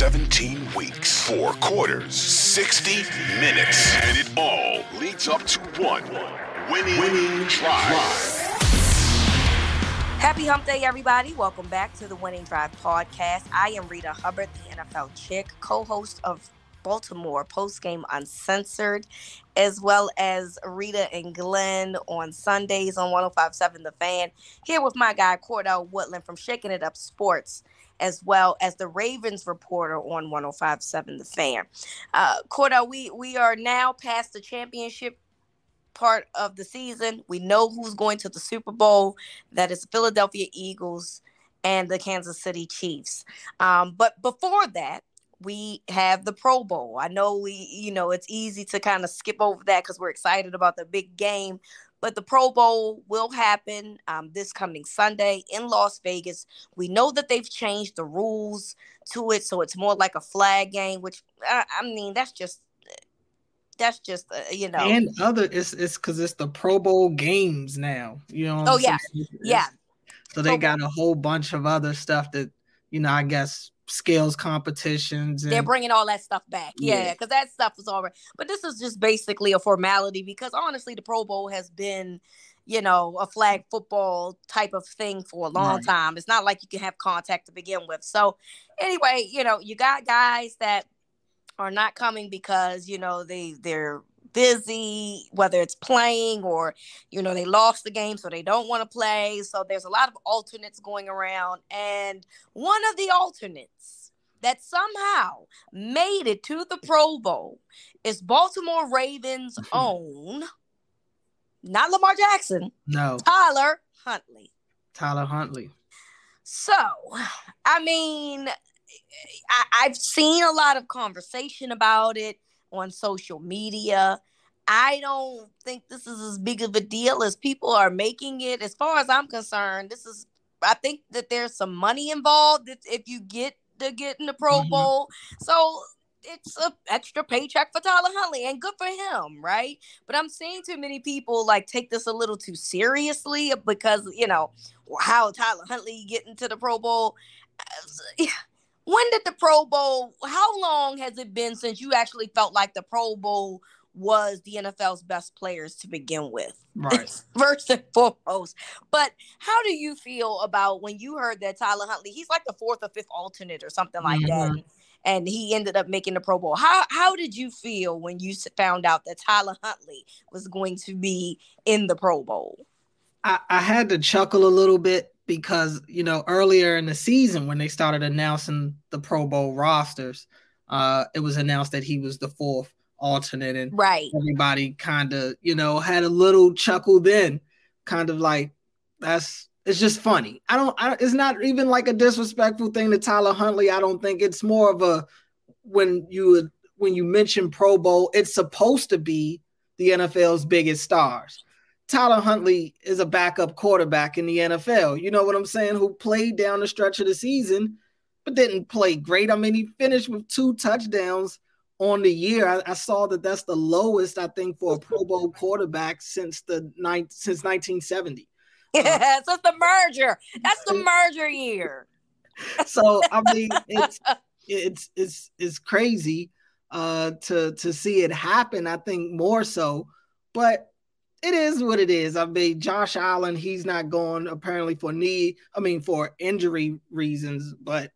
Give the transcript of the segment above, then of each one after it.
17 weeks, four quarters, 60 minutes, and it all leads up to one winning, winning drive. Happy Hump Day, everybody. Welcome back to the Winning Drive podcast. I am Reeta Hubbard, the NFL chick, co host of Baltimore Post Game Uncensored, as well as Reeta and Glenn on Sundays on 1057 The Fan. Here with my guy, Cordell Woodland from Shaking It Up Sports as well as the Ravens reporter on 1057 The Fan. Uh, Cordell, we, we are now past the championship part of the season. We know who's going to the Super Bowl. That is Philadelphia Eagles and the Kansas City Chiefs. Um, but before that, we have the Pro Bowl. I know we, you know, it's easy to kind of skip over that because we're excited about the big game. But the Pro Bowl will happen um, this coming Sunday in Las Vegas. We know that they've changed the rules to it, so it's more like a flag game. Which I, I mean, that's just that's just uh, you know. And other, it's it's because it's the Pro Bowl games now. You know. oh yeah, yeah. So they got a whole bunch of other stuff that you know. I guess skills competitions. And, They're bringing all that stuff back. Yeah, because yeah, that stuff was already. But this is just basically a formality because honestly, the Pro Bowl has been, you know, a flag football type of thing for a long right. time. It's not like you can have contact to begin with. So, anyway, you know, you got guys that are not coming because you know they they're busy, whether it's playing or, you know, they lost the game, so they don't want to play. So there's a lot of alternates going around. And one of the alternates that somehow made it to the Pro Bowl is Baltimore Ravens' own, not Lamar Jackson, no, Tyler Huntley. Tyler Huntley. So, I mean, I, I've seen a lot of conversation about it on social media. I don't think this is as big of a deal as people are making it. As far as I'm concerned, this is I think that there's some money involved if you get to get in the Pro mm-hmm. Bowl. So it's a extra paycheck for Tyler Huntley and good for him, right? But I'm seeing too many people like take this a little too seriously because you know how Tyler Huntley get into the Pro Bowl. When did the Pro Bowl? How long has it been since you actually felt like the Pro Bowl was the NFL's best players to begin with? Right. First and foremost. But how do you feel about when you heard that Tyler Huntley? He's like the fourth or fifth alternate or something like mm-hmm. that. And he ended up making the Pro Bowl. How how did you feel when you found out that Tyler Huntley was going to be in the Pro Bowl? I, I had to chuckle a little bit because you know earlier in the season when they started announcing the Pro Bowl rosters, uh, it was announced that he was the fourth alternate, and right, everybody kind of you know had a little chuckle then, kind of like that's it's just funny. I don't, I, it's not even like a disrespectful thing to Tyler Huntley. I don't think it's more of a when you when you mention Pro Bowl, it's supposed to be the NFL's biggest stars. Tyler Huntley is a backup quarterback in the NFL. You know what I'm saying? Who played down the stretch of the season, but didn't play great. I mean, he finished with two touchdowns on the year. I, I saw that that's the lowest I think for a Pro Bowl quarterback since the ninth since 1970. Yeah, so the merger. That's the merger year. so I mean, it's it's it's it's crazy uh, to to see it happen. I think more so, but it is what it is. I mean, Josh Allen, he's not going apparently for knee, I mean, for injury reasons, but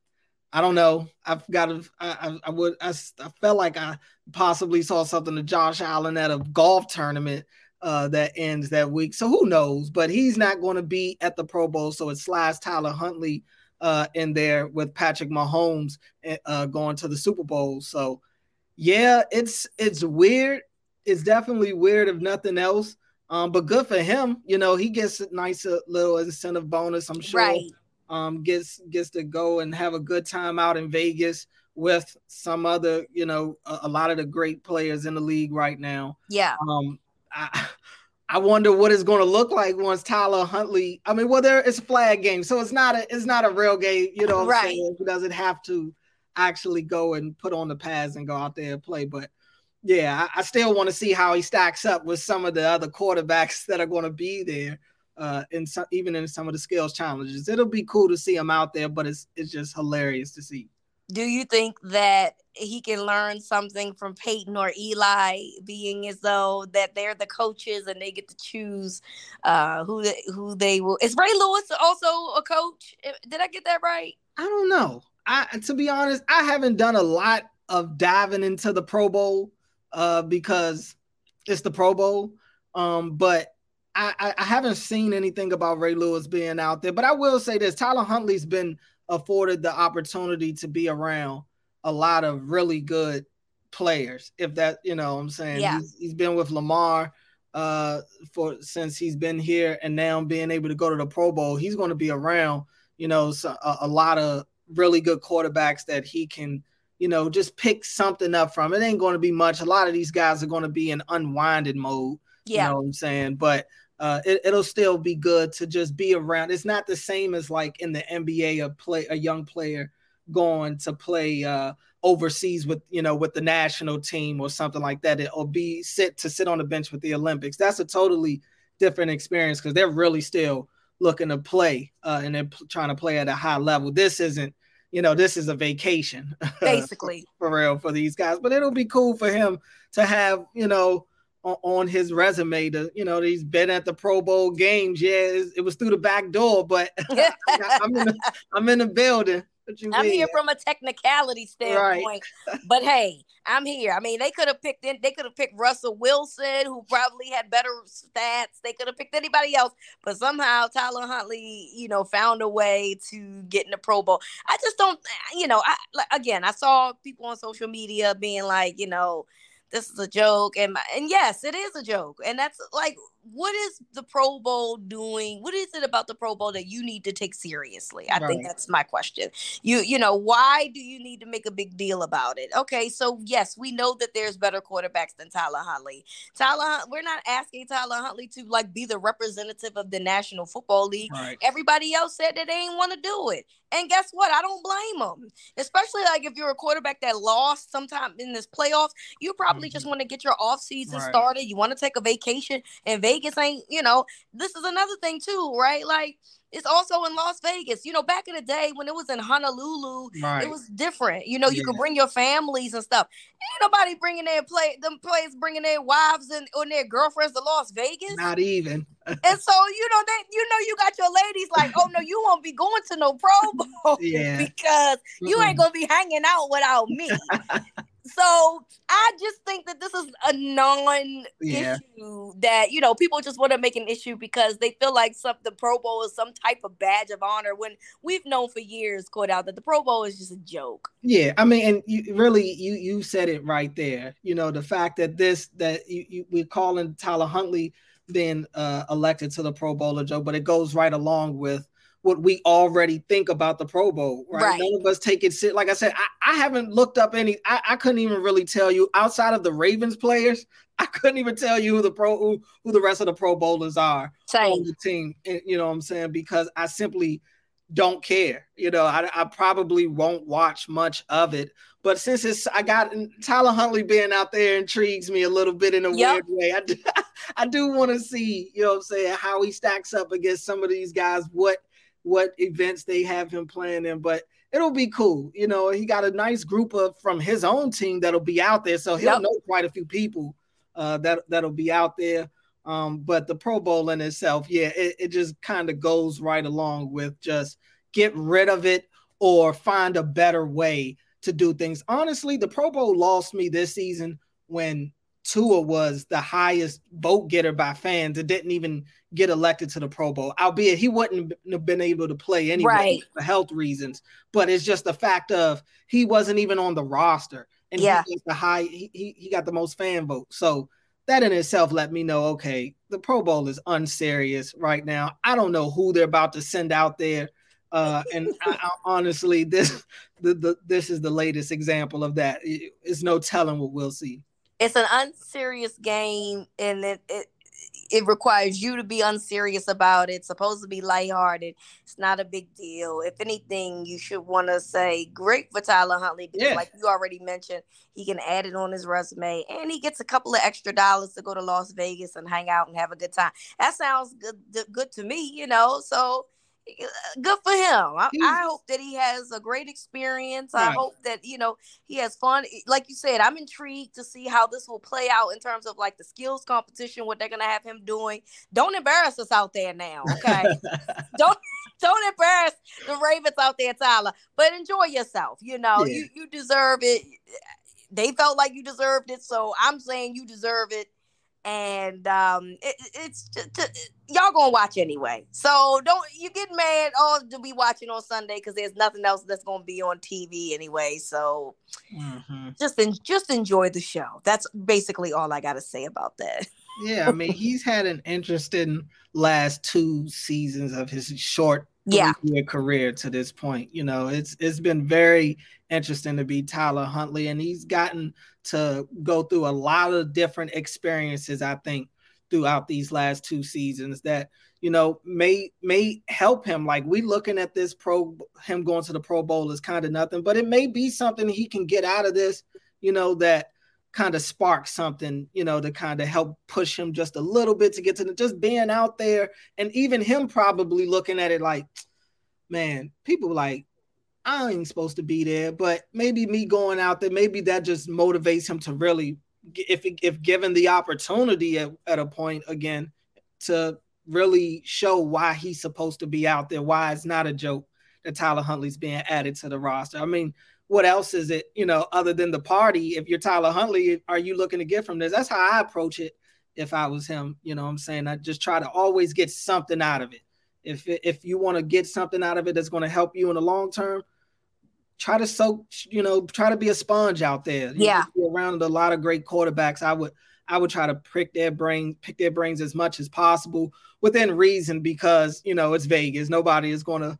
I don't know. I've got to, I, I, would, I, I felt like I possibly saw something to Josh Allen at a golf tournament uh, that ends that week. So who knows? But he's not going to be at the Pro Bowl. So it slides Tyler Huntley uh, in there with Patrick Mahomes eh, uh, going to the Super Bowl. So yeah, it's it's weird. It's definitely weird if nothing else. Um, but good for him. You know, he gets a nice uh, little incentive bonus. I'm sure. Right. Um, gets gets to go and have a good time out in Vegas with some other, you know, a, a lot of the great players in the league right now. Yeah. Um, I, I wonder what it's going to look like once Tyler Huntley. I mean, well, there it's a flag game, so it's not a it's not a real game. You know, right? He doesn't have to actually go and put on the pads and go out there and play. But yeah, I, I still want to see how he stacks up with some of the other quarterbacks that are going to be there. Uh, in some, even in some of the skills challenges, it'll be cool to see him out there, but it's it's just hilarious to see. Do you think that he can learn something from Peyton or Eli, being as though that they're the coaches and they get to choose uh, who they, who they will? Is Ray Lewis also a coach? Did I get that right? I don't know. I to be honest, I haven't done a lot of diving into the Pro Bowl uh, because it's the Pro Bowl. Um, but I, I haven't seen anything about Ray Lewis being out there. But I will say this: Tyler Huntley's been afforded the opportunity to be around a lot of really good players. If that, you know, I'm saying yeah. he's, he's been with Lamar uh for since he's been here and now being able to go to the Pro Bowl, he's going to be around, you know, so, a, a, lot of really good quarterbacks that he can, you know, just pick something up from. It ain't going to be much. A lot of these guys are going to be in unwinded mode. Yeah. You know what I'm saying? But uh, it, will still be good to just be around. It's not the same as like in the NBA, a play a young player going to play uh, overseas with you know with the national team or something like that, it, or be sit to sit on the bench with the Olympics. That's a totally different experience because they're really still looking to play uh, and they're p- trying to play at a high level. This isn't, you know, this is a vacation, basically for, real for these guys. But it'll be cool for him to have, you know, on, on his resume to, you know, he's been at the Pro Bowl games. Yeah, it was through the back door, but I'm in the, I'm in the building. I'm here from a technicality standpoint, right. but hey, I'm here. I mean, they could have picked in, they could have picked Russell Wilson, who probably had better stats. They could have picked anybody else, but somehow Tyler Huntley, you know, found a way to get in the Pro Bowl. I just don't, you know, I again, I saw people on social media being like, you know, this is a joke, and and yes, it is a joke, and that's like what is the Pro Bowl doing? What is it about the Pro Bowl that you need to take seriously? I right. think that's my question. You you know, why do you need to make a big deal about it? Okay, so yes, we know that there's better quarterbacks than Tyler Huntley. Tyler we're not asking Tyler Huntley to like be the representative of the National Football League. Right. Everybody else said that they didn't want to do it. And guess what? I don't blame them. Especially like if you're a quarterback that lost sometime in this playoffs, you probably mm-hmm. just want to get your off season right. started. You want to take a vacation and Vegas ain't, you know, this is another thing too, right? Like it's also in Las Vegas. You know, back in the day when it was in Honolulu, right. it was different. You know, you yeah. could bring your families and stuff. Ain't nobody bringing their play them players bringing their wives and or their girlfriends to Las Vegas. Not even. and so you know that you know you got your ladies like, oh no, you won't be going to no Pro Bowl yeah. because you ain't gonna be hanging out without me. So I just think that this is a non-issue yeah. that you know people just want to make an issue because they feel like some the Pro Bowl is some type of badge of honor when we've known for years, out that the Pro Bowl is just a joke. Yeah, I mean, and you really you you said it right there. You know, the fact that this that you, you we're calling Tyler Huntley being uh, elected to the Pro Bowler, joke, but it goes right along with what we already think about the Pro Bowl, right? right. None of us take it sit. Like I said, I, I haven't looked up any. I, I, couldn't even really tell you outside of the Ravens players. I couldn't even tell you who the pro who, who the rest of the Pro Bowlers are Same. on the team. Eh, you know what I'm saying? Because I simply don't care. You know, I, I probably won't watch much of it. But since it's I got Tyler Huntley being out there intrigues me a little bit in a yep. weird way. I do, I do want to see, you know what I'm saying, how he stacks up against some of these guys, what what events they have him playing in, but it'll be cool. You know, he got a nice group of from his own team that'll be out there, so he'll yep. know quite a few people uh, that that'll be out there. Um, but the Pro Bowl in itself, yeah, it, it just kind of goes right along with just get rid of it or find a better way to do things. Honestly, the Pro Bowl lost me this season when Tua was the highest vote getter by fans and didn't even get elected to the Pro Bowl, albeit he wouldn't have been able to play anyway right. for health reasons. But it's just the fact of he wasn't even on the roster, and yeah. he the high he, he he got the most fan vote. So that in itself let me know, okay, the Pro Bowl is unserious right now. I don't know who they're about to send out there. Uh, and I, I, honestly, this the, the this is the latest example of that. It's no telling what we'll see it's an unserious game and it, it it requires you to be unserious about it. It's supposed to be lighthearted. It's not a big deal. If anything, you should want to say great for Tyler Huntley because, yeah. like you already mentioned, he can add it on his resume and he gets a couple of extra dollars to go to Las Vegas and hang out and have a good time. That sounds good, good to me, you know. So good for him. I, I, hope that he has a great experience. Right. I hope that you know he has fun. Like you said, I'm intrigued to see how this will play out in terms of like the skills competition. What they're gonna have him doing. Don't embarrass us out there now, okay? don't don't embarrass the Ravens out there, Tyler. But enjoy yourself. You know, yeah. you you deserve it. They felt like you deserved it, so I'm saying you deserve it and um, it, it's just, y'all gonna watch anyway. So don't you get mad oh to be watching on Sunday because there's nothing else that's gonna be on TV anyway. So mm-hmm. just en- just enjoy the show. That's basically all I gotta say about that. yeah, I mean he's had an interesting last two seasons of his short yeah career to this point. You know, it's it's been very interesting to be Tyler Huntley, and he's gotten to go through a lot of different experiences. I think throughout these last two seasons that you know may may help him. Like we looking at this pro him going to the Pro Bowl is kind of nothing, but it may be something he can get out of this. You know that kind of spark something, you know, to kind of help push him just a little bit to get to the, just being out there and even him probably looking at it like, man, people like, I ain't supposed to be there, but maybe me going out there, maybe that just motivates him to really, if if given the opportunity at, at a point again, to really show why he's supposed to be out there, why it's not a joke that Tyler Huntley's being added to the roster. I mean, what else is it, you know, other than the party? If you're Tyler Huntley, are you looking to get from this? That's how I approach it if I was him. You know I'm saying? I just try to always get something out of it. If if you want to get something out of it that's going to help you in the long term, try to soak, you know, try to be a sponge out there. You yeah. Know, around a lot of great quarterbacks. I would I would try to prick their brain, pick their brains as much as possible within reason because, you know, it's Vegas. Nobody is going to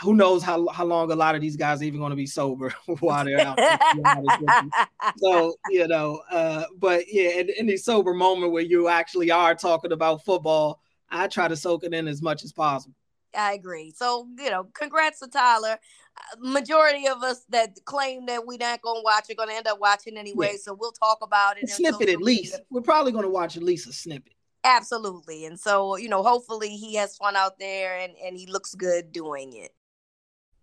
who knows how, how long a lot of these guys are even going to be sober while they're out. so you know, uh, but yeah, in, in the sober moment where you actually are talking about football, I try to soak it in as much as possible. I agree. So you know, congrats to Tyler. Uh, majority of us that claim that we're not going to watch are going to end up watching anyway. Yeah. So we'll talk about it. A snippet at least. We're probably going to watch at least a snippet. Absolutely. And so, you know, hopefully he has fun out there and, and he looks good doing it.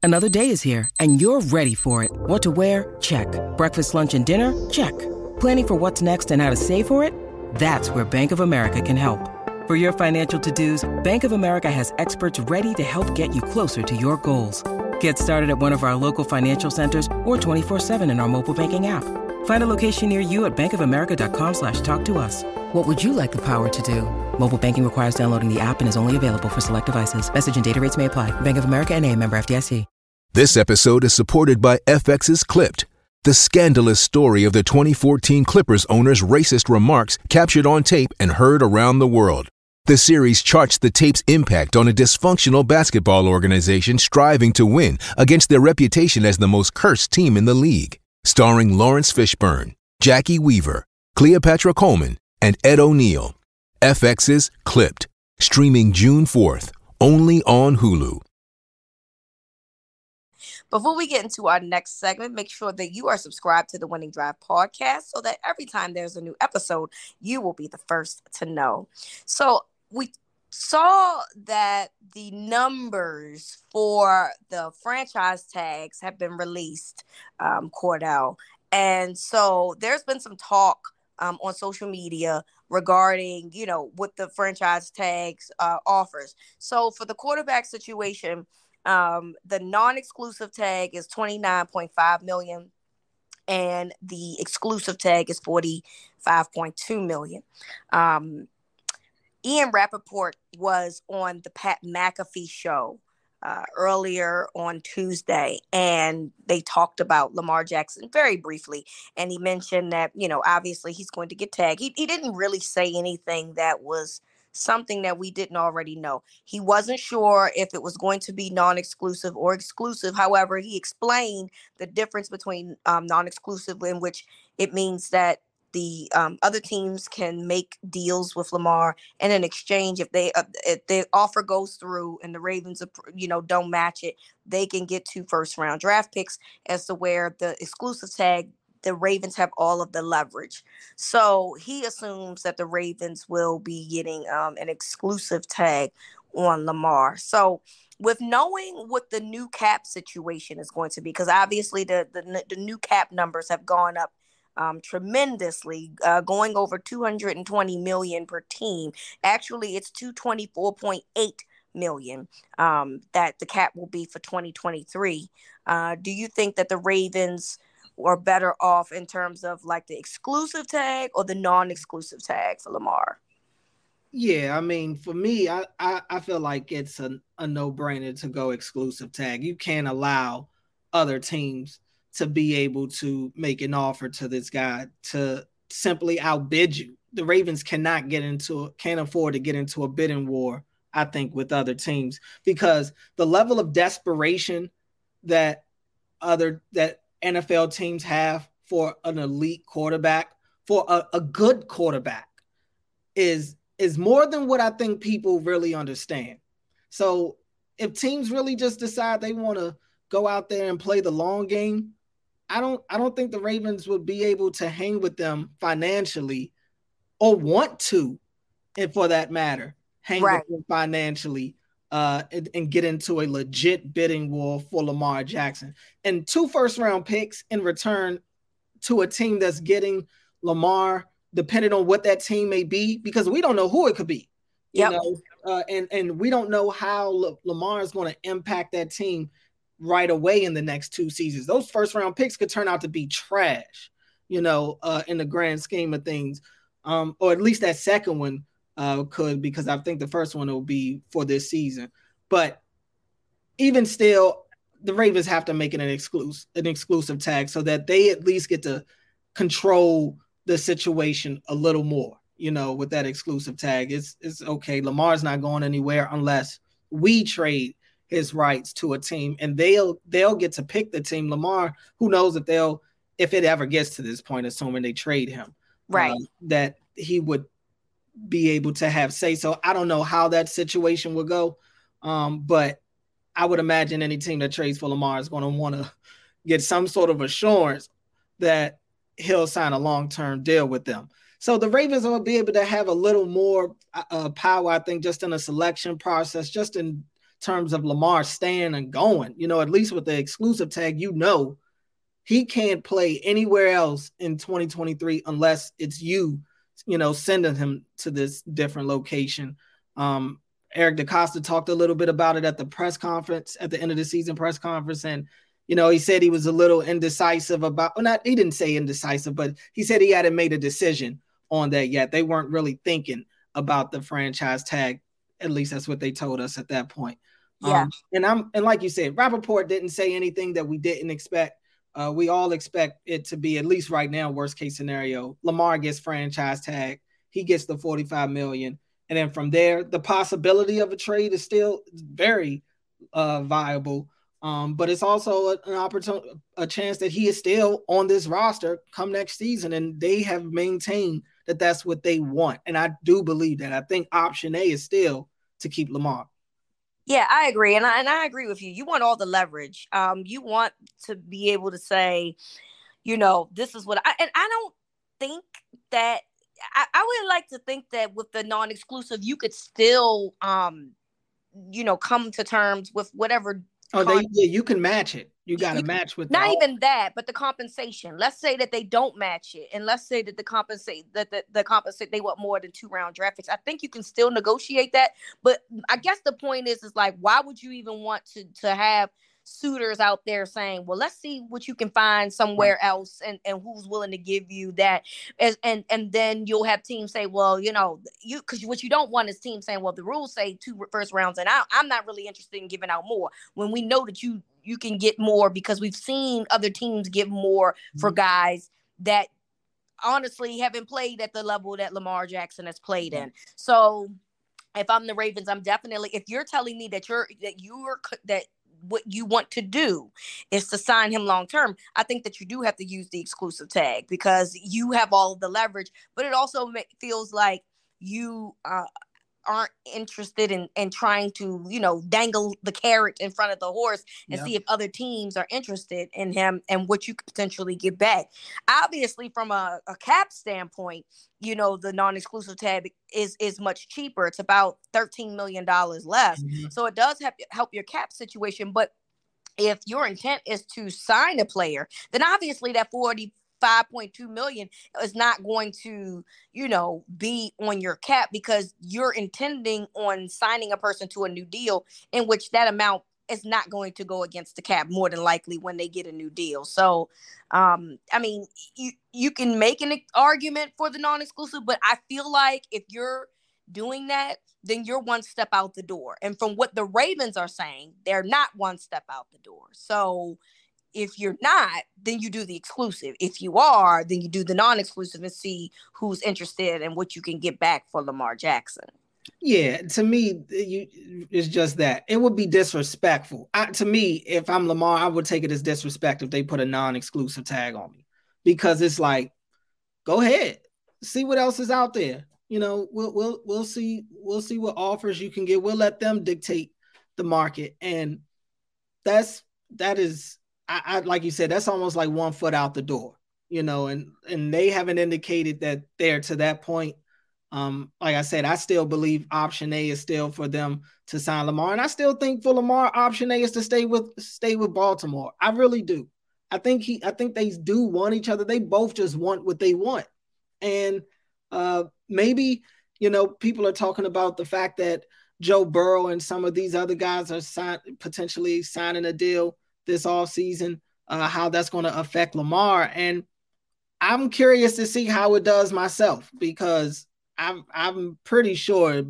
Another day is here and you're ready for it. What to wear? Check. Breakfast, lunch, and dinner? Check. Planning for what's next and how to save for it? That's where Bank of America can help. For your financial to dos, Bank of America has experts ready to help get you closer to your goals. Get started at one of our local financial centers or 24 7 in our mobile banking app. Find a location near you at bankofamerica.com slash talk to us. What would you like the power to do? Mobile banking requires downloading the app and is only available for select devices. Message and data rates may apply. Bank of America and a member FDIC. This episode is supported by FX's Clipped, the scandalous story of the 2014 Clippers owner's racist remarks captured on tape and heard around the world. The series charts the tape's impact on a dysfunctional basketball organization striving to win against their reputation as the most cursed team in the league starring Laurence Fishburne, Jacki Weaver, Cleopatra Coleman, and Ed O'Neill. FX's Clipped, streaming June 4th, only on Hulu. Before we get into our next segment, make sure that you are subscribed to the Winning Drive podcast so that every time there's a new episode, you will be the first to know. So, we saw that the numbers for the franchise tags have been released, um, Cordell. And so there's been some talk um, on social media regarding, you know, what the franchise tags uh, offers. So for the quarterback situation, um, the non-exclusive tag is 29.5 million and the exclusive tag is 45.2 million. Um, Ian Rapoport was on the Pat McAfee show uh, earlier on Tuesday, and they talked about Lamar Jackson very briefly. And he mentioned that, you know, obviously he's going to get tagged. He, he didn't really say anything that was something that we didn't already know. He wasn't sure if it was going to be non exclusive or exclusive. However, he explained the difference between um, non exclusive, in which it means that the um, other teams can make deals with Lamar, and in exchange, if they uh, if the offer goes through and the Ravens, you know, don't match it, they can get two first round draft picks. As to where the exclusive tag, the Ravens have all of the leverage. So he assumes that the Ravens will be getting um, an exclusive tag on Lamar. So with knowing what the new cap situation is going to be, because obviously the, the the new cap numbers have gone up um, tremendously, uh, going over 220 million per team. Actually, it's 224.8 million um, that the cap will be for 2023. Uh, do you think that the Ravens are better off in terms of like the exclusive tag or the non-exclusive tag for Lamar? Yeah, I mean, for me, I, I, I feel like it's a, a no brainer to go exclusive tag. You can't allow other teams to be able to make an offer to this guy to simply outbid you. The Ravens cannot get into can't afford to get into a bidding war, I think, with other teams because the level of desperation that other that NFL teams have for an elite quarterback, for a, a good quarterback, is is more than what I think people really understand. So if teams really just decide they want to go out there and play the long game, I don't I don't think the Ravens would be able to hang with them financially or want to, and for that matter, hang right. with them financially uh, and, and, get into a legit bidding war for Lamar Jackson. And two first round picks in return to a team that's getting Lamar, depending on what that team may be, because we don't know who it could be. You know, uh, and and we don't know how Lamar is going to impact that team right away in the next two seasons. Those first round picks could turn out to be trash, you know, uh, in the grand scheme of things. Um, or at least that second one uh, could, because I think the first one will be for this season. But even still, the Ravens have to make it an exclusive an exclusive tag so that they at least get to control the situation a little more. You know, with that exclusive tag, it's it's okay. Lamar's not going anywhere unless we trade his rights to a team, and they'll they'll get to pick the team. Lamar, who knows if they'll if it ever gets to this point, assuming they trade him, right? Uh, that he would be able to have say so. I don't know how that situation will go, um, but I would imagine any team that trades for Lamar is going to want to get some sort of assurance that he'll sign a long term deal with them. So the Ravens will be able to have a little more uh, power, I think, just in a selection process, just in terms of Lamar staying and going. You know, at least with the exclusive tag, you know he can't play anywhere else in 2023 unless it's you, you know, sending him to this different location. Um, Eric DeCosta talked a little bit about it at the press conference at the end of the season press conference, and you know, he said he was a little indecisive about. Well, not he didn't say indecisive, but he said he hadn't made a decision on that yet. They weren't really thinking about the franchise tag. At least that's what they told us at that point. Yeah. Um, and I'm and like you said, Rapoport didn't say anything that we didn't expect. Uh, we all expect it to be at least right now, worst case scenario. Lamar gets franchise tag, he gets the 45 million. And then from there, the possibility of a trade is still very uh, viable. Um, but it's also an opportunity, a chance that he is still on this roster come next season, and they have maintained that that's what they want. And I do believe that. I think option A is still to keep Lamar. Yeah, I agree, and I, and I agree with you. You want all the leverage. Um, you want to be able to say, you know, this is what I and I don't think that I, I would like to think that with the non-exclusive, you could still, um, you know, come to terms with whatever. Oh, they yeah, you can match it. You got to match with not even that, but the compensation. Let's say that they don't match it, and let's say that the compensate that the, the compensate they want more than two round draft picks. I think you can still negotiate that, but I guess the point is is like why would you even want to to have suitors out there saying, well, let's see what you can find somewhere else and, and who's willing to give you that. As, and and then you'll have teams say, well, you know, you because what you don't want is teams saying, well, the rules say two first rounds, and I, I'm not really interested in giving out more when we know that you you can get more because we've seen other teams get more for mm-hmm. guys that honestly haven't played at the level that Lamar Jackson has played in. So if I'm the Ravens, I'm definitely if you're telling me that you're that you're that what you want to do is to sign him long term, I think that you do have to use the exclusive tag because you have all of the leverage. But it also feels like you uh, aren't interested in, in trying to, you know, dangle the carrot in front of the horse and see if other teams are interested in him and what you could potentially get back. Obviously, from a, a cap standpoint, you know, the non-exclusive tag is is much cheaper. It's about $13 million less. Mm-hmm. So it does help help your cap situation. But if your intent is to sign a player, then obviously that 40 5.2 million is not going to, you know, be on your cap because you're intending on signing a person to a new deal in which that amount is not going to go against the cap more than likely when they get a new deal. So, um, I mean, you you can make an argument for the non-exclusive, but I feel like if you're doing that, then you're one step out the door. And from what the Ravens are saying, they're not one step out the door. So, if you're not, then you do the exclusive. If you are, then you do the non-exclusive and see who's interested and what you can get back for Lamar Jackson. Yeah, to me, you it's just that it would be disrespectful. I, to me, if I'm Lamar, I would take it as disrespect if they put a non-exclusive tag on me because it's like, go ahead, see what else is out there. You know, we'll we'll we'll see we'll see what offers you can get. We'll let them dictate the market, and that's that is I, I like you said, that's almost like one foot out the door, you know, and and they haven't indicated that they're to that point. Um, like I said, I still believe option A is still for them to sign Lamar, and I still think for Lamar, option A is to stay with stay with Baltimore. I really do. I think he, I think they do want each other. They both just want what they want, and uh, maybe you know people are talking about the fact that Joe Burrow and some of these other guys are sign, potentially signing a deal this off season, uh, how that's going to affect Lamar. And I'm curious to see how it does myself because I'm I'm pretty sure.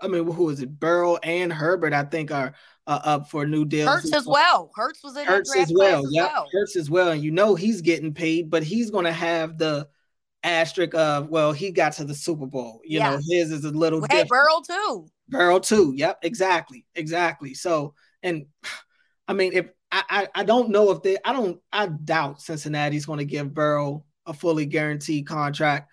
I mean, who is it? Burrow and Herbert, I think, are uh, up for new deals. Hurts as well. Hurts was in Hurts as well. Yeah, Hurts as well. And you know he's getting paid, but he's going to have the asterisk of well, he got to the Super Bowl. You yeah. know, his is a little. Hey, different. Burrow too. Burrow too. Yep, exactly, exactly. So, and I mean, if I, I, don't know if they I don't I doubt Cincinnati's going to give Burrow a fully guaranteed contract.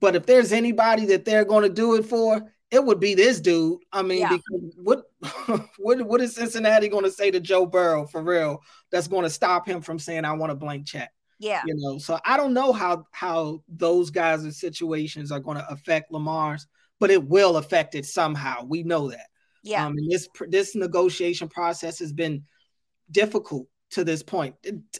But if there's anybody that they're going to do it for, it would be this dude. I mean, yeah. what what what is Cincinnati going to say to Joe Burrow for real? That's going to stop him from saying I want a blank check. Yeah, you know. So I don't know how how those guys' and situations are going to affect Lamar's, but it will affect it somehow. We know that. Yeah. Um, and this this negotiation process has been difficult to this point.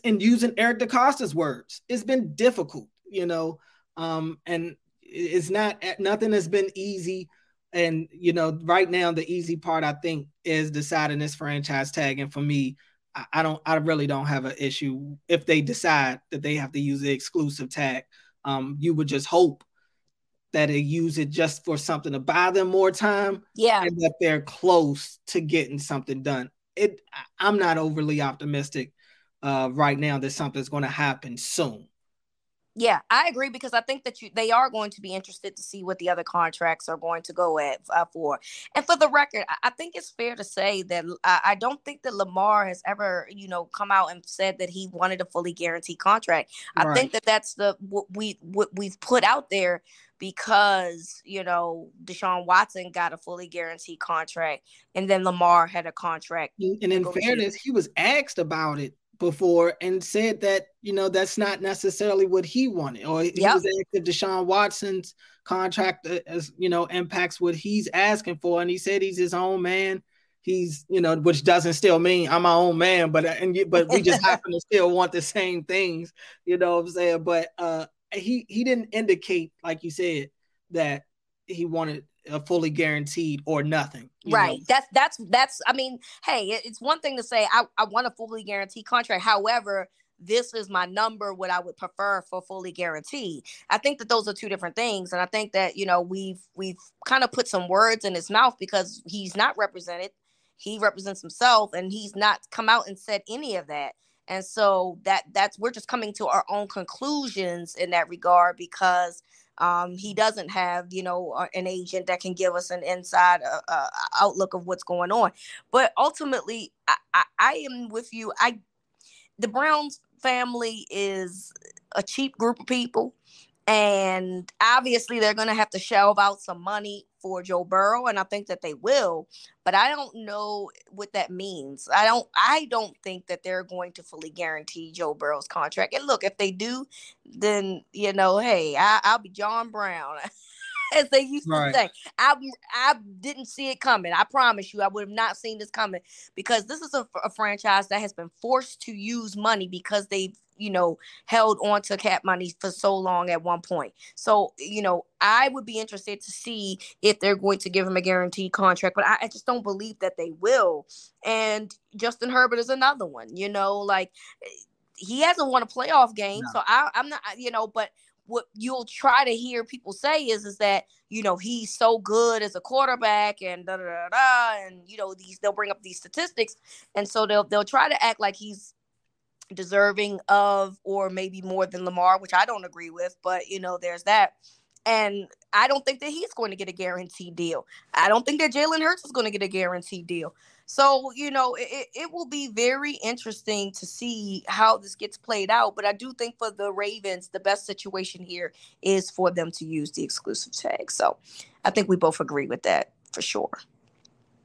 And using Eric DeCosta's words, it's been difficult, you know. Um, and it's not nothing has been easy. And you know, right now the easy part I think is deciding this franchise tag. And for me, I, I don't I really don't have an issue if they decide that they have to use the exclusive tag. Um, you would just hope that they use it just for something to buy them more time. Yeah. And that they're close to getting something done it I'm not overly optimistic uh, right now that something's going to happen soon. Yeah, I agree because I think that you they are going to be interested to see what the other contracts are going to go at uh, for. And for the record, I, I think it's fair to say that I, I, don't think that Lamar has ever, you know, come out and said that he wanted a fully guaranteed contract. I right. think that that's the what we what we've put out there because you know Deshaun Watson got a fully guaranteed contract, and then Lamar had a contract. And in fairness, he was asked about it before and said that you know that's not necessarily what he wanted, or he yep. was asked if Deshaun Watson's contract uh, as you know impacts what he's asking for, and he said he's his own man. he's you know, which doesn't still mean I'm my own man, but and but we just happen to still want the same things, you know what I'm saying? But uh he he didn't indicate, like you said, that he wanted fully guaranteed or nothing. Right. Know? That's that's that's. I mean, hey, it's one thing to say I I want a fully guaranteed contract. However, this is my number. What I would prefer for fully guaranteed. I think that those are two different things, and I think that you know we've we've kind of put some words in his mouth because he's not represented. He represents himself, and he's not come out and said any of that and so that that's we're just coming to our own conclusions in that regard because um, he doesn't have you know an agent that can give us an inside uh, uh, outlook of what's going on. But ultimately I, I, I am with you. I the browns family is a cheap group of people and obviously, they're going to have to shelve out some money for Joe Burrow, and I think that they will. But I don't know what that means. I don't. I don't think that they're going to fully guarantee Joe Burrow's contract. And look, if they do, then you know, hey, I, will be John Brown. as they used right. to say. I I didn't see it coming. I promise you, I would have not seen this coming because this is a, a franchise that has been forced to use money because they've you know held on to cap money for so long at one point. So you know, I would be interested to see if they're going to give him a guaranteed contract, but I, I just don't believe that they will. And Justin Herbert is another one. You know, like eh, he hasn't won a playoff game, no. so I, I'm not. You know, but what you'll try to hear people say is is that you know he's so good as a quarterback and da da da, da and you know these they'll bring up these statistics and so they'll they'll try to act like he's deserving of or maybe more than Lamar, which I don't agree with, but you know there's that. And I don't think that he's going to get a guaranteed deal. I don't think that Jalen Hurts is going to get a guaranteed deal. So, you know, it, it will be very interesting to see how this gets played out. But I do think for the Ravens, the best situation here is for them to use the exclusive tag. So I think we both agree with that for sure.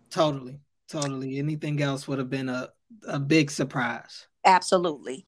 Totally. Totally. Anything else would have been a, a big surprise. Absolutely.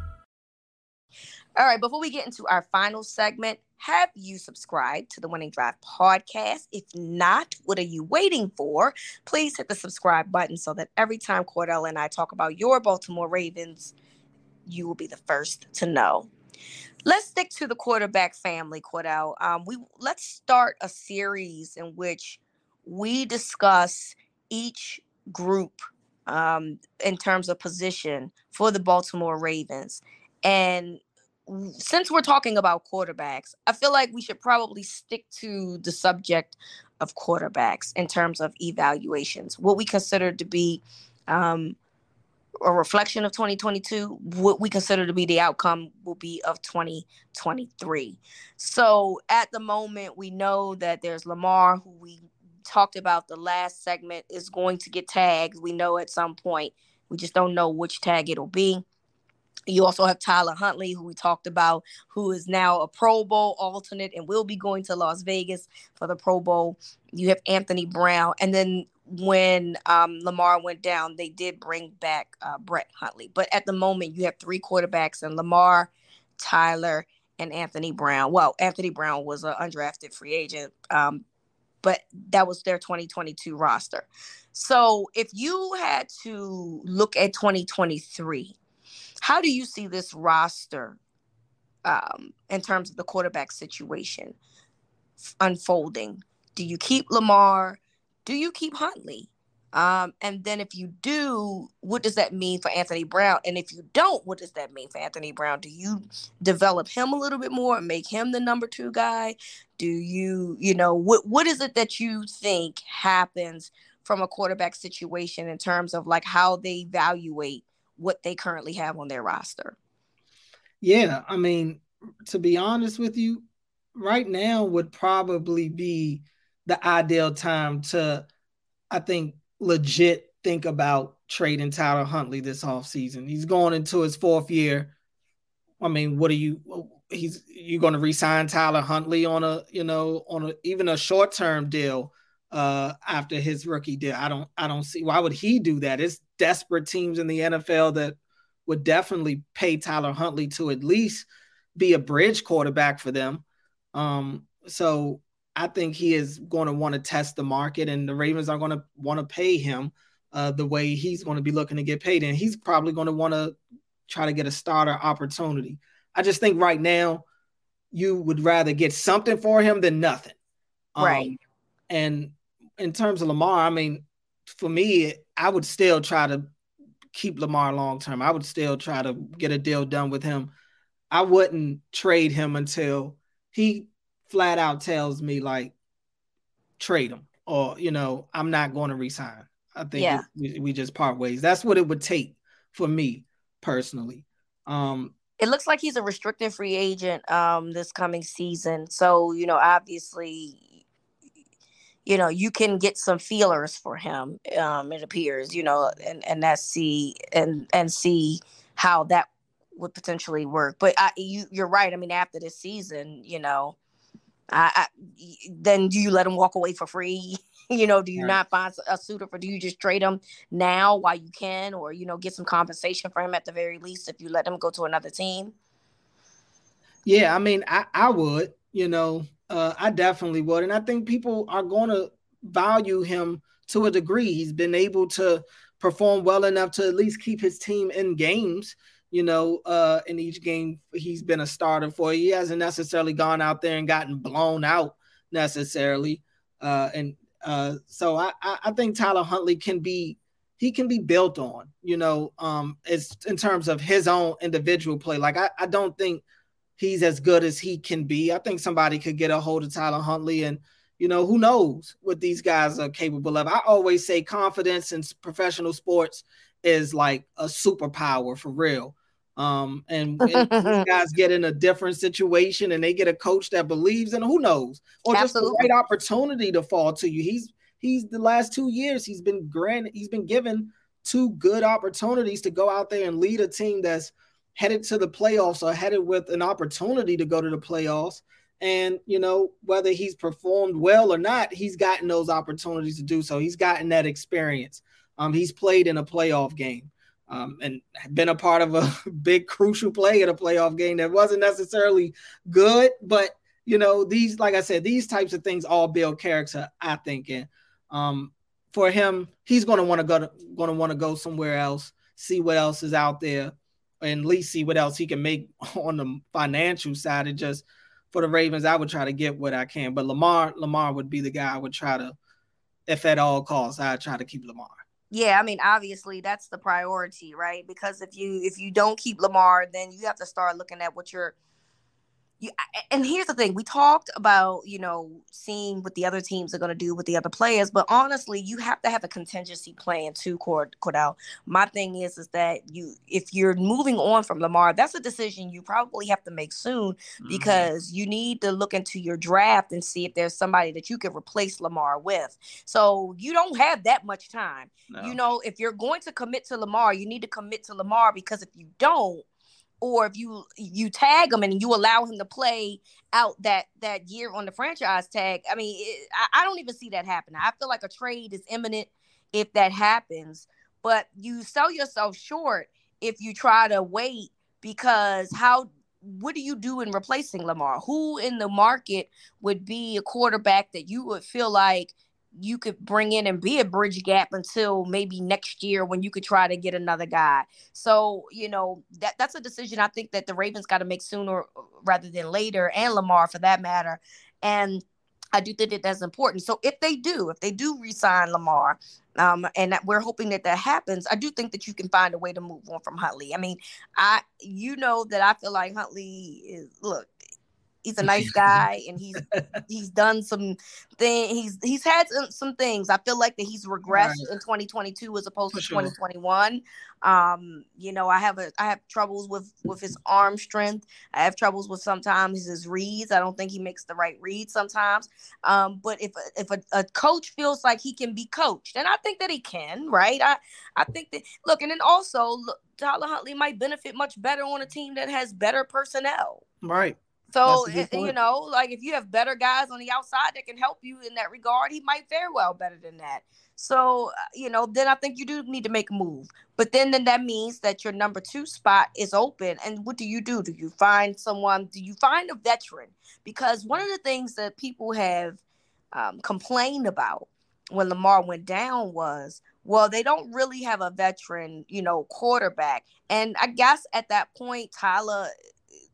All right, before we get into our final segment, have you subscribed to the Winning Drive podcast? If not, what are you waiting for? Please hit the subscribe button so that every time Cordell and I talk about your Baltimore Ravens, you will be the first to know. Let's stick to the quarterback family, Cordell. Um, we let's start a series in which we discuss each group um, in terms of position for the Baltimore Ravens. And since we're talking about quarterbacks, I feel like we should probably stick to the subject of quarterbacks in terms of evaluations. What we consider to be um, a reflection of 2022, what we consider to be the outcome will be of 2023. So at the moment, we know that there's Lamar, who we talked about the last segment, is going to get tagged. We know at some point. We just don't know which tag it'll be. You also have Tyler Huntley, who we talked about, who is now a Pro Bowl alternate and will be going to Las Vegas for the Pro Bowl. You have Anthony Brown. And then when um, Lamar went down, they did bring back uh, Brett Hundley. But at the moment, you have three quarterbacks and Lamar, Tyler, and Anthony Brown. Well, Anthony Brown was an undrafted free agent, um, but that was their 2022 roster. So if you had to look at 2023, how do you see this roster um, in terms of the quarterback situation unfolding? Do you keep Lamar? Do you keep Huntley? Um, and then if you do, what does that mean for Anthony Brown? And if you don't, what does that mean for Anthony Brown? Do you develop him a little bit more and make him the number two guy? Do you, you know, what what is it that you think happens from a quarterback situation in terms of like how they evaluate what they currently have on their roster. Yeah, I mean, to be honest with you, right now would probably be the ideal time to, I think, legit think about trading Tyler Huntley this offseason. He's going into his fourth year. I mean, what are you he's you going to resign Tyler Huntley on a, you know, on a even a short-term deal uh after his rookie deal. I don't I don't see why would he do that? It's desperate teams in the NFL that would definitely pay Tyler Huntley to at least be a bridge quarterback for them. Um so I think he is going to want to test the market and the Ravens are going to want to pay him uh, the way he's going to be looking to get paid. And he's probably going to want to try to get a starter opportunity. I just think right now you would rather get something for him than nothing. Um, right. And in terms of Lamar, I mean, for me, I would still try to keep Lamar long term. I would still try to get a deal done with him. I wouldn't trade him until he flat out tells me like trade him or you know I'm not going to resign. I think yeah. we, we just part ways. That's what it would take for me personally. Um, it looks like he's a restricted free agent um, this coming season. So, you know, obviously, you know, you can get some feelers for him, um, it appears, you know, and, and that's see and and see how that would potentially work. But I, you you're right. I mean, after this season, you know, I, I then do you let him walk away for free? you know, do you right. not find a suitor for? Do you just trade him now while you can, or you know, get some compensation for him at the very least if you let him go to another team? Yeah, I mean, I, I would, you know, uh, I definitely would, and I think people are going to value him to a degree. He's been able to perform well enough to at least keep his team in games. You know, uh, in each game he's been a starter for. He hasn't necessarily gone out there and gotten blown out necessarily. Uh, and uh, so I, I think Tyler Huntley can be he can be built on, you know, um, as in terms of his own individual play. Like I, I don't think he's as good as he can be. I think somebody could get a hold of Tyler Huntley and you know, who knows what these guys are capable of. I always say confidence in professional sports is like a superpower for real. Um, and, and guys get in a different situation and they get a coach that believes in who knows, or Absolutely. just the right opportunity to fall to you. He's he's the last two years he's been granted he's been given two good opportunities to go out there and lead a team that's headed to the playoffs or headed with an opportunity to go to the playoffs. And you know, whether he's performed well or not, he's gotten those opportunities to do so. He's gotten that experience. Um, he's played in a playoff game um, and been a part of a big crucial play in a playoff game that wasn't necessarily good, but you know these, like I said, these types of things all build character. I think, and um, for him, he's going to want to go to going to want to go somewhere else, see what else is out there, and at least see what else he can make on the financial side. And just for the Ravens, I would try to get what I can. But Lamar, Lamar would be the guy I would try to, if at all costs, I'd try to keep Lamar yeah i mean obviously that's the priority right because if you if you don't keep lamar then you have to start looking at what you're you, and here's the thing we talked about you know seeing what the other teams are going to do with the other players but honestly you have to have a contingency plan too Cord, cordell my thing is is that you if you're moving on from lamar that's a decision you probably have to make soon mm-hmm. because you need to look into your draft and see if there's somebody that you can replace lamar with so you don't have that much time no. you know if you're going to commit to lamar you need to commit to lamar because if you don't or if you you tag him and you allow him to play out that that year on the franchise tag i mean it, I, I, don't even see that happening. I feel like a trade is imminent if that happens but you sell yourself short if you try to wait because how what do you do in replacing lamar? Who in the market would be a quarterback that you would feel like you could bring in and be a bridge gap until maybe next year when you could try to get another guy. So, you know, that that's a decision I think that the Ravens got to make sooner rather than later and Lamar for that matter. And I do think that that's important. So if they do, if they do resign Lamar, um, and we're hoping that that happens, I do think that you can find a way to move on from Huntley. I mean, I you know that I feel like Huntley is look he's a nice guy and he's he's done some thing he's he's had some, some things i feel like that he's regressed right. in 2022 as opposed For to sure. 2021 um you know i have a i have troubles with with his arm strength i have troubles with sometimes his reads i don't think he makes the right reads sometimes um but if if a, a coach feels like he can be coached and i think that he can right i i think that look and then also look, Tyler Huntley might benefit much better on a team that has better personnel. Right. So you know, like if you have better guys on the outside that can help you in that regard, he might fare well better than that. So uh, you know, then I think you do need to make a move. But then, then that means that your number two spot is open. And what do you do? Do you find someone? Do you find a veteran? Because one of the things that people have um, complained about when Lamar went down was, well, they don't really have a veteran, you know, quarterback. And I guess at that point, Tyler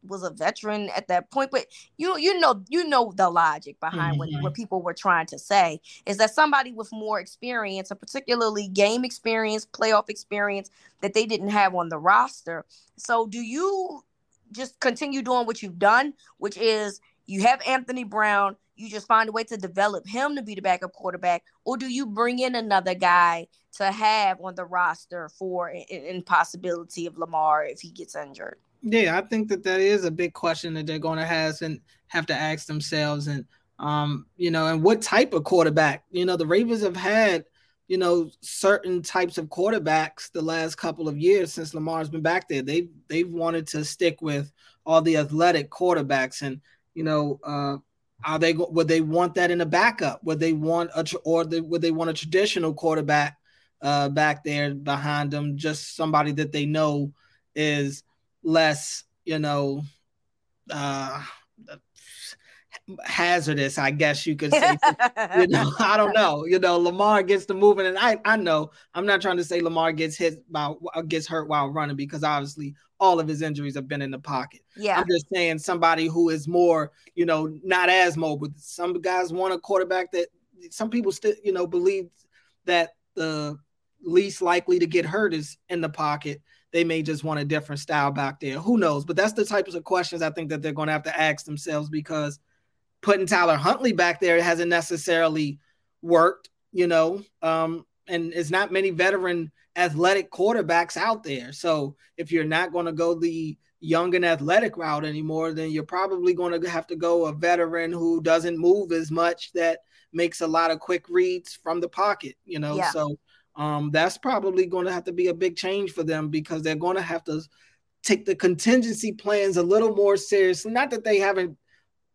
was a veteran at that point but you you know you know the logic behind mm-hmm. what, what people were trying to say is that somebody with more experience and particularly game experience playoff experience that they didn't have on the roster so do you just continue doing what you've done which is you have Anthony Brown you just find a way to develop him to be the backup quarterback or do you bring in another guy to have on the roster for an, possibility of Lamar if he gets injured yeah, I think that that is a big question that they're going to have and have to ask themselves. And um, you know, and what type of quarterback? You know, the Ravens have had you know certain types of quarterbacks the last couple of years since Lamar's been back there. They've they've wanted to stick with all the athletic quarterbacks, and you know, uh, are they would they want that in a backup? Would they want a or would they want a traditional quarterback uh, back there behind them? Just somebody that they know is less, you know, uh, hazardous, I guess you could say. you know, I don't know. You know, Lamar gets to moving, and I I know I'm not trying to say Lamar gets hit by uh, gets hurt while running because obviously all of his injuries have been in the pocket. Yeah, I'm just saying somebody who is more, you know, not as mobile. Some guys want a quarterback that some people still, you know, believe that the least likely to get hurt is in the pocket they may just want a different style back there. Who knows? But that's the types of questions I think that they're going to have to ask themselves because putting Tyler Huntley back there hasn't necessarily worked, you know. Um, and it's not many veteran athletic quarterbacks out there. So if you're not going to go the young and athletic route anymore, then you're probably going to have to go a veteran who doesn't move as much that makes a lot of quick reads from the pocket, you know. Yeah. So um, that's probably going to have to be a big change for them because they're going to have to take the contingency plans a little more seriously. Not that they haven't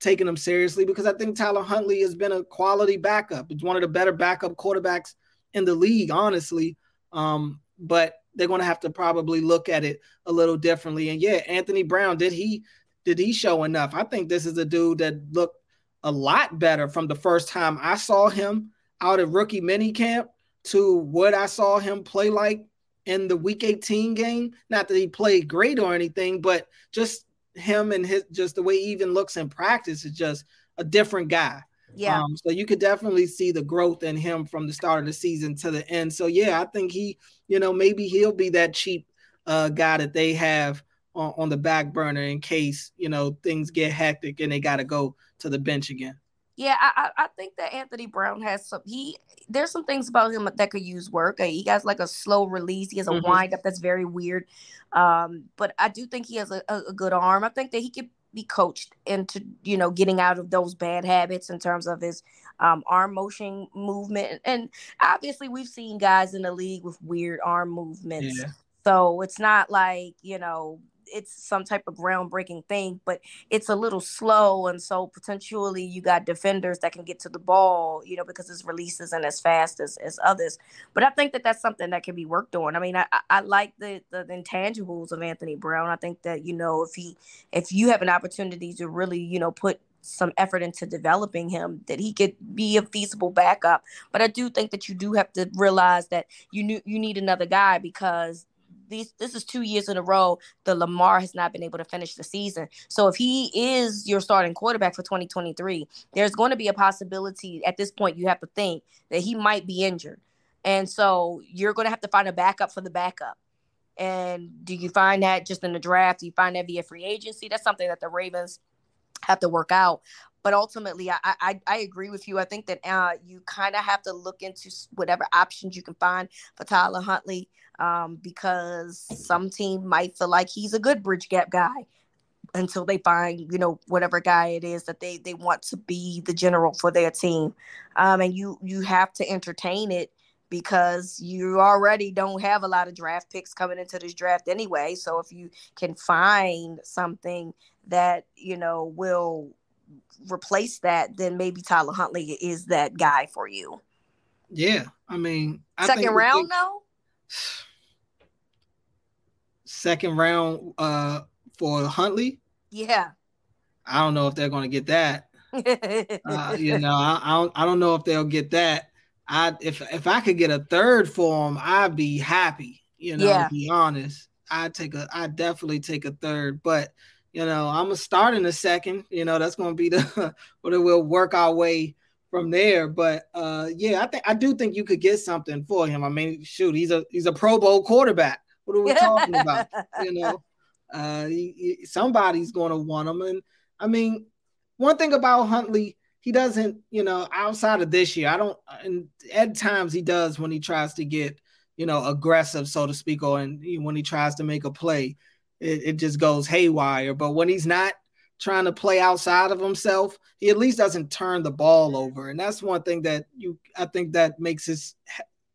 taken them seriously, because I think Tyler Huntley has been a quality backup. It's one of the better backup quarterbacks in the league, honestly. Um, but they're going to have to probably look at it a little differently. And yeah, Anthony Brown, did he did he show enough? I think this is a dude that looked a lot better from the first time I saw him out at rookie mini camp to what I saw him play like in the week 18 game. Not that he played great or anything, but just him and his just the way he even looks in practice is just a different guy. Yeah. Um, so you could definitely see the growth in him from the start of the season to the end. So yeah, I think he, you know, maybe he'll be that cheap uh, guy that they have on, on the back burner in case you know things get hectic and they got to go to the bench again. Yeah, I, I think that Anthony Brown has some. He there's some things about him that could use work. He has like a slow release. He has a mm-hmm. wind up that's very weird. Um, but I do think he has a, a, good arm. I think that he could be coached into you know getting out of those bad habits in terms of his um, arm motion movement. And obviously, we've seen guys in the league with weird arm movements. Yeah. So it's not like you know it's some type of groundbreaking thing, but it's a little slow. And so potentially you got defenders that can get to the ball, you know, because his release isn't as fast as, as others. But I think that that's something that can be worked on. I mean, I, I like the, the intangibles of Anthony Brown. I think that, you know, if he, if you have an opportunity to really, you know, put some effort into developing him that he could be a feasible backup but i do think that you do have to realize that you knew you need another guy because these this is two years in a row the Lamar has not been able to finish the season. So if he is your starting quarterback for 2023, there's going to be a possibility at this point you have to think that he might be injured. And so you're going to have to find a backup for the backup. And do you find that just in the draft? Do you find that via free agency? That's something that the Ravens have to work out. But ultimately, I I, I agree with you. I think that uh, you kind of have to look into whatever options you can find for Tyler Huntley um, because some team might feel like he's a good bridge gap guy until they find you know whatever guy it is that they they want to be the general for their team um, and you you have to entertain it because you already don't have a lot of draft picks coming into this draft anyway so if you can find something that you know will replace that then maybe tyler huntley is that guy for you yeah i mean I second round though second round uh for huntley yeah. I don't know if they're going to get that. uh, you know, I, I, don't. I don't know if they'll get that. I if if I could get a third for them, I'd be happy. You know, yeah. to be honest, I'd take a. I definitely take a third, but you know, I'm gonna start in a second. You know, that's gonna be the where we'll work our way from there. But uh, yeah, I think I do think you could get something for him. I mean, shoot, he's a he's a Pro Bowl quarterback. What are we talking about? You know, uh, he, he, somebody's going to want him. And I mean, one thing about Huntley, he doesn't, you know, outside of this year, I don't, and at times he does when he tries to get, you know, aggressive, so to speak, or and when he tries to make a play, it, it just goes haywire. But when he's not trying to play outside of himself, he at least doesn't turn the ball over. And that's one thing that you, I think that makes his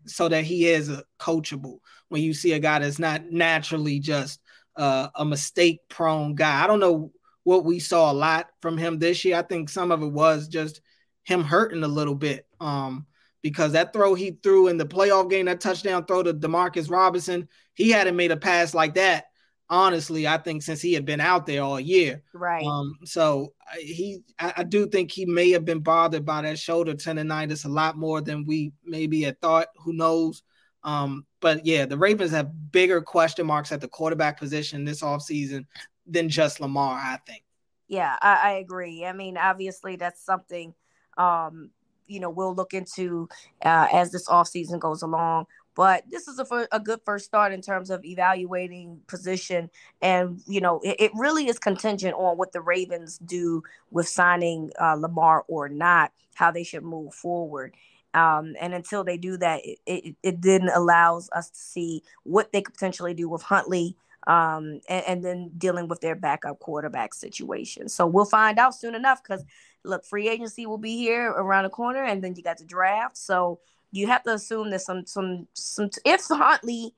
so that he is coachable when you see a guy that's not naturally just uh, a mistake prone guy. I don't know what we saw a lot from him this year. I think some of it was just him hurting a little bit. Um, because that throw he threw in the playoff game, that touchdown throw to Demarcus Robinson, he hadn't made a pass like that. Honestly, I think since he had been out there all year, right? Um, so he, I, I do think he may have been bothered by that shoulder tendonitis a lot more than we maybe had thought. Who knows? Um, but yeah, the Ravens have bigger question marks at the quarterback position this offseason than just Lamar, I think. Yeah, I, I agree. I mean, obviously, that's something, um, you know, we'll look into uh, as this offseason goes along. But this is a, a good first start in terms of evaluating position. And, you know, it, it really is contingent on what the Ravens do with signing uh, Lamar or not, how they should move forward. Um, and until they do that, it, it, it, then allows us to see what they could potentially do with Huntley um, and, and, then dealing with their backup quarterback situation. So we'll find out soon enough because, look, free agency will be here around the corner and then you got the draft. So you have to assume that some, some, some, if Huntley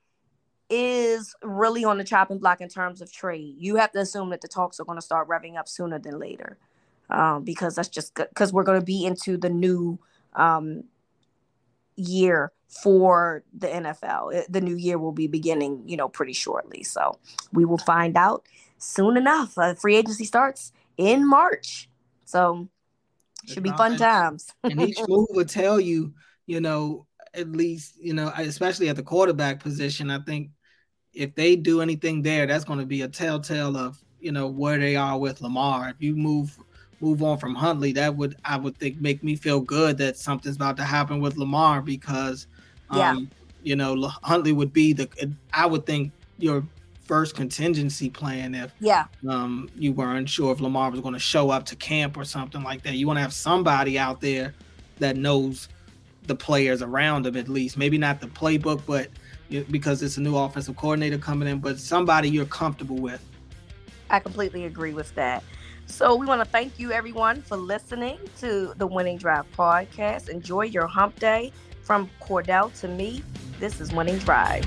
is really on the chopping block in terms of trade, you have to assume that the talks are going to start revving up sooner than later. Um, because that's just because we're going to be into the new um, year for the NFL. The new year will be beginning, you know, pretty shortly. So we will find out soon enough. Uh, free agency starts in March. So should be fun times. and each move will tell you, you know, at least, you know, especially at the quarterback position, I think if they do anything there, that's going to be a telltale of, you know, where they are with Lamar. If you move move on from Huntley, that would I would think make me feel good that something's about to happen with Lamar because yeah. Um, you know, Huntley would be the I would think your first contingency plan if yeah um you weren't sure if Lamar was going to show up to camp or something like that. You want to have somebody out there that knows the players around him at least. Maybe not the playbook, but because it's a new offensive coordinator coming in, but somebody you're comfortable with. I completely agree with that. So we want to thank you everyone for listening to the Winning Drive podcast. Enjoy your hump day. From Cordell to me, this is Winning Drive.